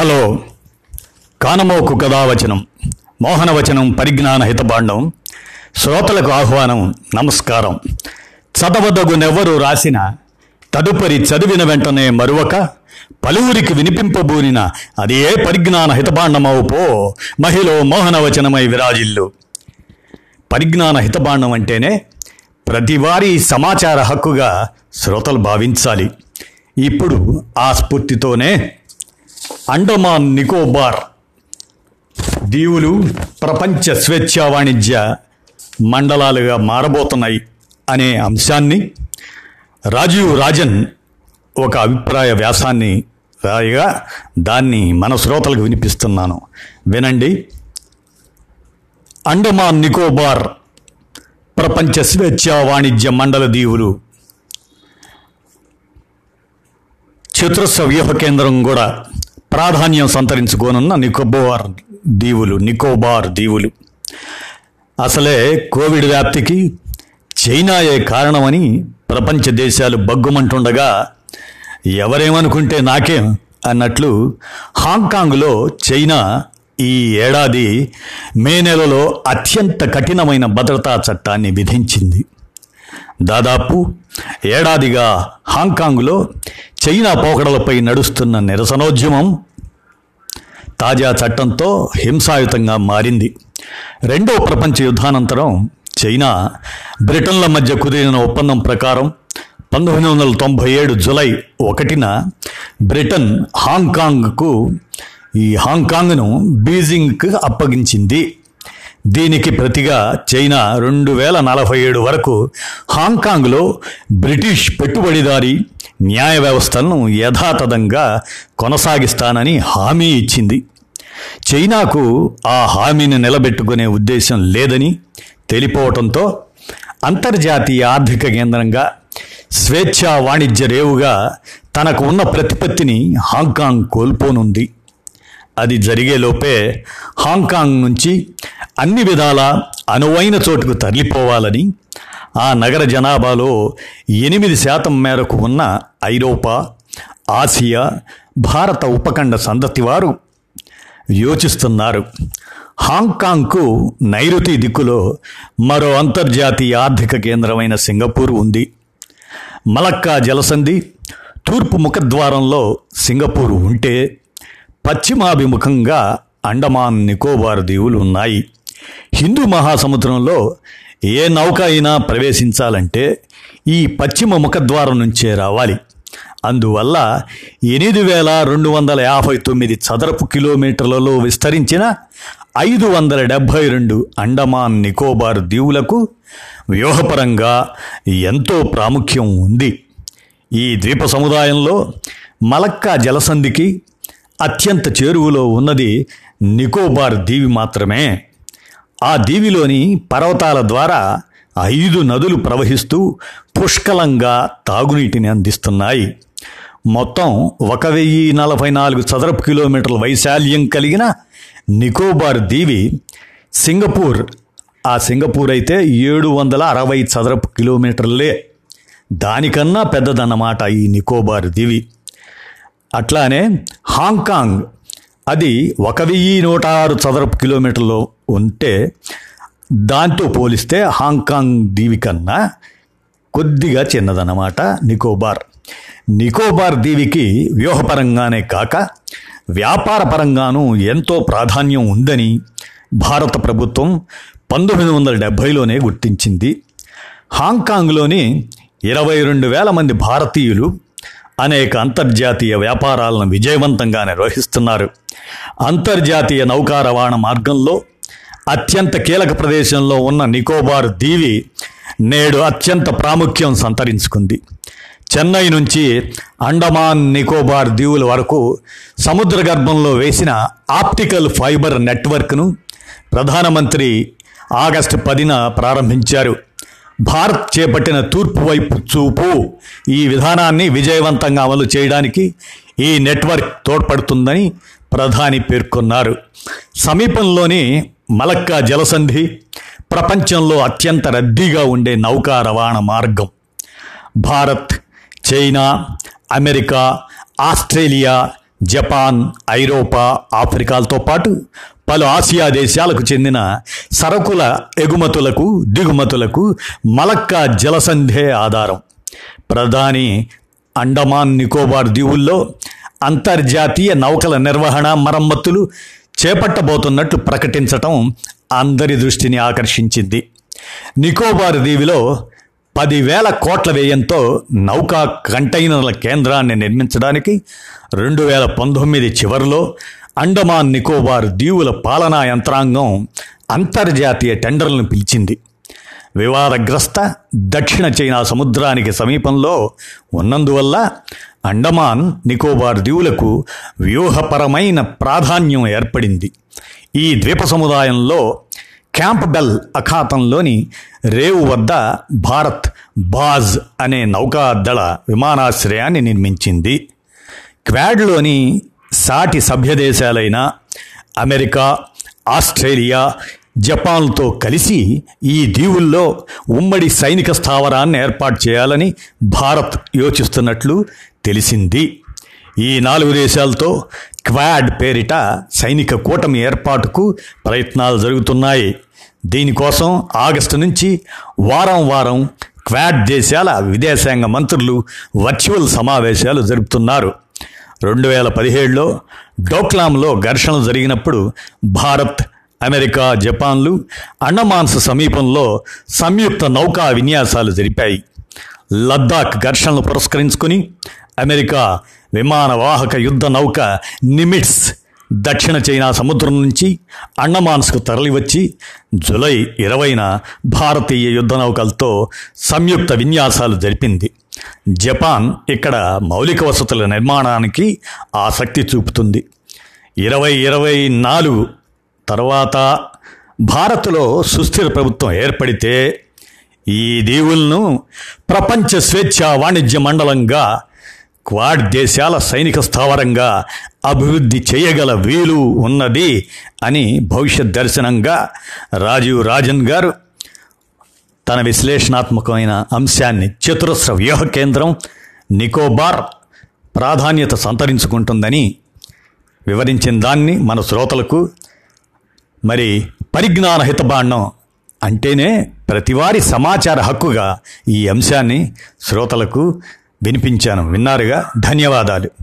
Hello కానమోకు కథావచనం మోహనవచనం పరిజ్ఞాన హితబాండం శ్రోతలకు ఆహ్వానం నమస్కారం. చదవదగునెవ్వరు రాసిన తదుపరి చదివిన వెంటనే మరువక పలువురికి వినిపింపబూనిన అది ఏ పరిజ్ఞాన హితబాండమవు పో మహిళ మోహనవచనమై విరాజిల్లు. పరిజ్ఞాన హితబాండం అంటేనే ప్రతివారీ సమాచార హక్కుగా శ్రోతలు భావించాలి. ఇప్పుడు ఆ స్ఫూర్తితోనే అండమాన్ నికోబార్. దీవులు ప్రపంచ స్వేచ్ఛా వాణిజ్య మండలాలుగా మారబోతున్నాయి అనే అంశాన్ని రాజీవ్ రాజన్ ఒక అభిప్రాయ వ్యాసాన్ని రాయగా దాన్ని మన శ్రోతలకు వినిపిస్తున్నాను. వినండి. అండమాన్ నికోబార్ ప్రపంచ స్వేచ్ఛా వాణిజ్య మండల దీవులు. చతురస్ర వ్యూహ కేంద్రం కూడా ప్రాధాన్యం సంతరించుకోనున్న నికోబార్ దీవులు నికోబార్ దీవులు. అసలే కోవిడ్ వ్యాప్తికి చైనాయే కారణమని ప్రపంచ దేశాలు బగ్గుమంటుండగా ఎవరేమనుకుంటే నాకేం అన్నట్లు హాంకాంగ్లో చైనా ఈ ఏడాది మే నెలలో అత్యంత కఠినమైన భద్రతా చట్టాన్ని విధించింది. దాదాపు ఏడాదిగా హాంకాంగ్లో చైనా పోకడలపై నడుస్తున్న నిరసనోద్యమం తాజా చట్టంతో హింసాయుతంగా మారింది. రెండో ప్రపంచ యుద్ధానంతరం చైనా బ్రిటన్ల మధ్య కుదిరిన ఒప్పందం ప్రకారం పంతొమ్మిది వందల తొంభై ఏడు జులై ఒకటిన బ్రిటన్ హాంకాంగ్కు ఈ హాంకాంగ్ను బీజింగ్కు అప్పగించింది. దీనికి ప్రతిగా చైనా రెండు వేల నలభై ఏడు వరకు హాంకాంగ్లో బ్రిటిష్ పెట్టుబడిదారి న్యాయ వ్యవస్థలను యథాతథంగా కొనసాగిస్తానని హామీ ఇచ్చింది. చైనాకు ఆ హామీని నిలబెట్టుకునే ఉద్దేశం లేదని తెలిపోవటంతో అంతర్జాతీయ ఆర్థిక కేంద్రంగా స్వేచ్ఛా వాణిజ్య రేవుగా తనకు ఉన్న ప్రతిపత్తిని హాంకాంగ్ కోల్పోనుంది. అది జరిగేలోపే హాంకాంగ్ నుంచి అన్ని విధాల అనువైన చోటుకు తరలిపోవాలని ఆ నగర జనాభాలో ఎనిమిది శాతం మేరకు ఉన్న ఐరోపా ఆసియా భారత ఉపఖండ సంతతి వారు యోచిస్తున్నారు. హాంకాంగ్కు నైరుతి దిక్కులో మరో అంతర్జాతీయ ఆర్థిక కేంద్రమైన సింగపూర్ ఉంది. మలక్కా జలసంధి తూర్పు ముఖద్వారంలో సింగపూర్ ఉంటే పశ్చిమాభిముఖంగా అండమాన్ నికోబార్ దీవులు ఉన్నాయి హిందూ మహాసముద్రంలో ఏ నౌక అయినా ప్రవేశించాలంటే ఈ పశ్చిమ ముఖద్వారం నుంచే రావాలి. అందువల్ల ఎనిమిది వేల రెండు వందల యాభై తొమ్మిది చదరపు కిలోమీటర్లలో విస్తరించిన ఐదు వందల డెబ్భై రెండు అండమాన్ నికోబార్ దీవులకు వ్యూహపరంగా ఎంతో ప్రాముఖ్యం ఉంది. ఈ ద్వీప సముదాయంలో మలక్కా జలసంధికి అత్యంత చేరువలో ఉన్నది నికోబార్ దీవి మాత్రమే. ఆ దీవిలోని పర్వతాల ద్వారా ఐదు నదులు ప్రవహిస్తూ పుష్కలంగా తాగునీటిని అందిస్తున్నాయి. మొత్తం ఒక వెయ్యి నలభై నాలుగు చదరపు కిలోమీటర్ల వైశాల్యం కలిగిన నికోబార్ దీవి సింగపూర్. ఆ సింగపూర్ అయితే ఏడు వందల అరవై చదరపు కిలోమీటర్లే. దానికన్నా పెద్దదన్నమాట ఈ నికోబార్ దీవి. అట్లానే హాంకాంగ్ అది ఒక వెయ్యి నూట ఆరు చదరపు కిలోమీటర్లు ఉంటే దాంతో పోలిస్తే హాంకాంగ్ దీవి కన్నా కొద్దిగా చిన్నదన్నమాట నికోబార్. నికోబార్ దీవికి వ్యూహపరంగానే కాక వ్యాపార పరంగానూ ఎంతో ప్రాధాన్యం ఉందని భారత ప్రభుత్వం పంతొమ్మిది వందల డెబ్భైలోనే గుర్తించింది. హాంకాంగ్లోని ఇరవై రెండు వేల మంది భారతీయులు అనేక అంతర్జాతీయ వ్యాపారాలను విజయవంతంగా నిర్వహిస్తున్నారు. అంతర్జాతీయ నౌకా రవాణా మార్గంలో అత్యంత కీలక ప్రదేశంలో ఉన్న నికోబార్ దీవి నేడు అత్యంత ప్రాముఖ్యం సంతరించుకుంది. చెన్నై నుంచి అండమాన్ నికోబార్ దీవుల వరకు సముద్ర గర్భంలో వేసిన ఆప్టికల్ ఫైబర్ నెట్వర్క్ను ప్రధానమంత్రి ఆగస్టు పదిన ప్రారంభించారు. భారత్ చేపట్టిన తూర్పు వైపు చూపు. ఈ విధానాన్ని విజయవంతంగా అమలు చేయడానికి ఈ నెట్వర్క్ తోడ్పడుతుందని ప్రధాని పేర్కొన్నారు. సమీపంలోని మలక్కా జలసంధి ప్రపంచంలో అత్యంత రద్దీగా ఉండే నౌకా రవాణా మార్గం. Bharat China America Australia Japan ఐరోపా ఆఫ్రికాలతో పాటు పలు ఆసియా దేశాలకు చెందిన సరకుల ఎగుమతులకు దిగుమతులకు మలక్కా జలసంధే ఆధారం. ప్రధాని అండమాన్ నికోబార్ దీవుల్లో అంతర్జాతీయ నౌకల నిర్వహణ మరమ్మతులు చేపట్టబోతున్నట్లు ప్రకటించటం అందరి దృష్టిని ఆకర్షించింది. నికోబార్ దీవిలో పదివేల కోట్ల వ్యయంతో నౌకా కంటైనర్ల కేంద్రాన్ని నిర్మించడానికి రెండు వేల పంతొమ్మిది చివరిలో అండమాన్ నికోబార్ దీవుల పాలనా యంత్రాంగం అంతర్జాతీయ టెండర్లను పిలిచింది. వివాదగ్రస్త దక్షిణ చైనా సముద్రానికి సమీపంలో ఉన్నందువల్ల అండమాన్ నికోబార్ దీవులకు వ్యూహపరమైన ప్రాధాన్యం ఏర్పడింది. ఈ ద్వీప సముదాయంలో క్యాంప్బెల్ అఖాతంలోని రేవు వద్ద భారత్ బాజ్ అనే నౌకాదళ విమానాశ్రయాన్ని నిర్మించింది. క్వాడ్లోని సాటి సభ్యదేశాలైన అమెరికా ఆస్ట్రేలియా జపాన్తో కలిసి ఈ దీవుల్లో ఉమ్మడి సైనిక స్థావరాన్ని ఏర్పాటు చేయాలని భారత్ యోచిస్తున్నట్లు తెలిసింది. ఈ నాలుగు దేశాలతో క్వాడ్ పేరిట సైనిక కూటమి ఏర్పాటుకు ప్రయత్నాలు జరుగుతున్నాయి. దీనికోసం ఆగస్టు నుంచి వారం వారం క్వాడ్ దేశాల విదేశాంగ మంత్రులు వర్చువల్ సమావేశాలు జరుపుతున్నారు. రెండు వేల పదిహేడులో డోక్లాంలో ఘర్షణలు జరిగినప్పుడు భారత్ అమెరికా జపాన్లు అండమాన్స్ సమీపంలో సంయుక్త నౌకా విన్యాసాలు జరిపాయి. లద్దాఖ్ ఘర్షణలు పురస్కరించుకుని అమెరికా విమానవాహక యుద్ధ నౌక నిమిట్స్ దక్షిణ చైనా సముద్రం నుంచి అండమాన్స్కు తరలివచ్చి జులై ఇరవైన భారతీయ యుద్ధ నౌకలతో సంయుక్త విన్యాసాలు జరిపింది. జపాన్ ఇక్కడ మౌలిక వసతుల నిర్మాణానికి ఆసక్తి చూపుతుంది. ఇరవై ఇరవై నాలుగు తర్వాత భారత్లో సుస్థిర ప్రభుత్వం ఏర్పడితే ఈ దీవులను ప్రపంచ స్వేచ్ఛ వాణిజ్య మండలంగా క్వాడ్ దేశాల సైనిక స్థావరంగా అభివృద్ధి చేయగల వీలు ఉన్నది అని భవిష్యత్ దర్శనంగా రాజీవ్ రాజన్ గారు తన విశ్లేషణాత్మకమైన అంశాన్ని చతురస్ర వ్యూహ కేంద్రం నికోబార్ ప్రాధాన్యత సంతరించుకుంటుందని వివరించిన దాన్ని మన శ్రోతలకు మరి పరిజ్ఞాన హితబాండం అంటేనే ప్రతివారి సమాచార హక్కుగా ఈ అంశాన్ని శ్రోతలకు వినిపించాను. విన్నారుగా? ధన్యవాదాలు.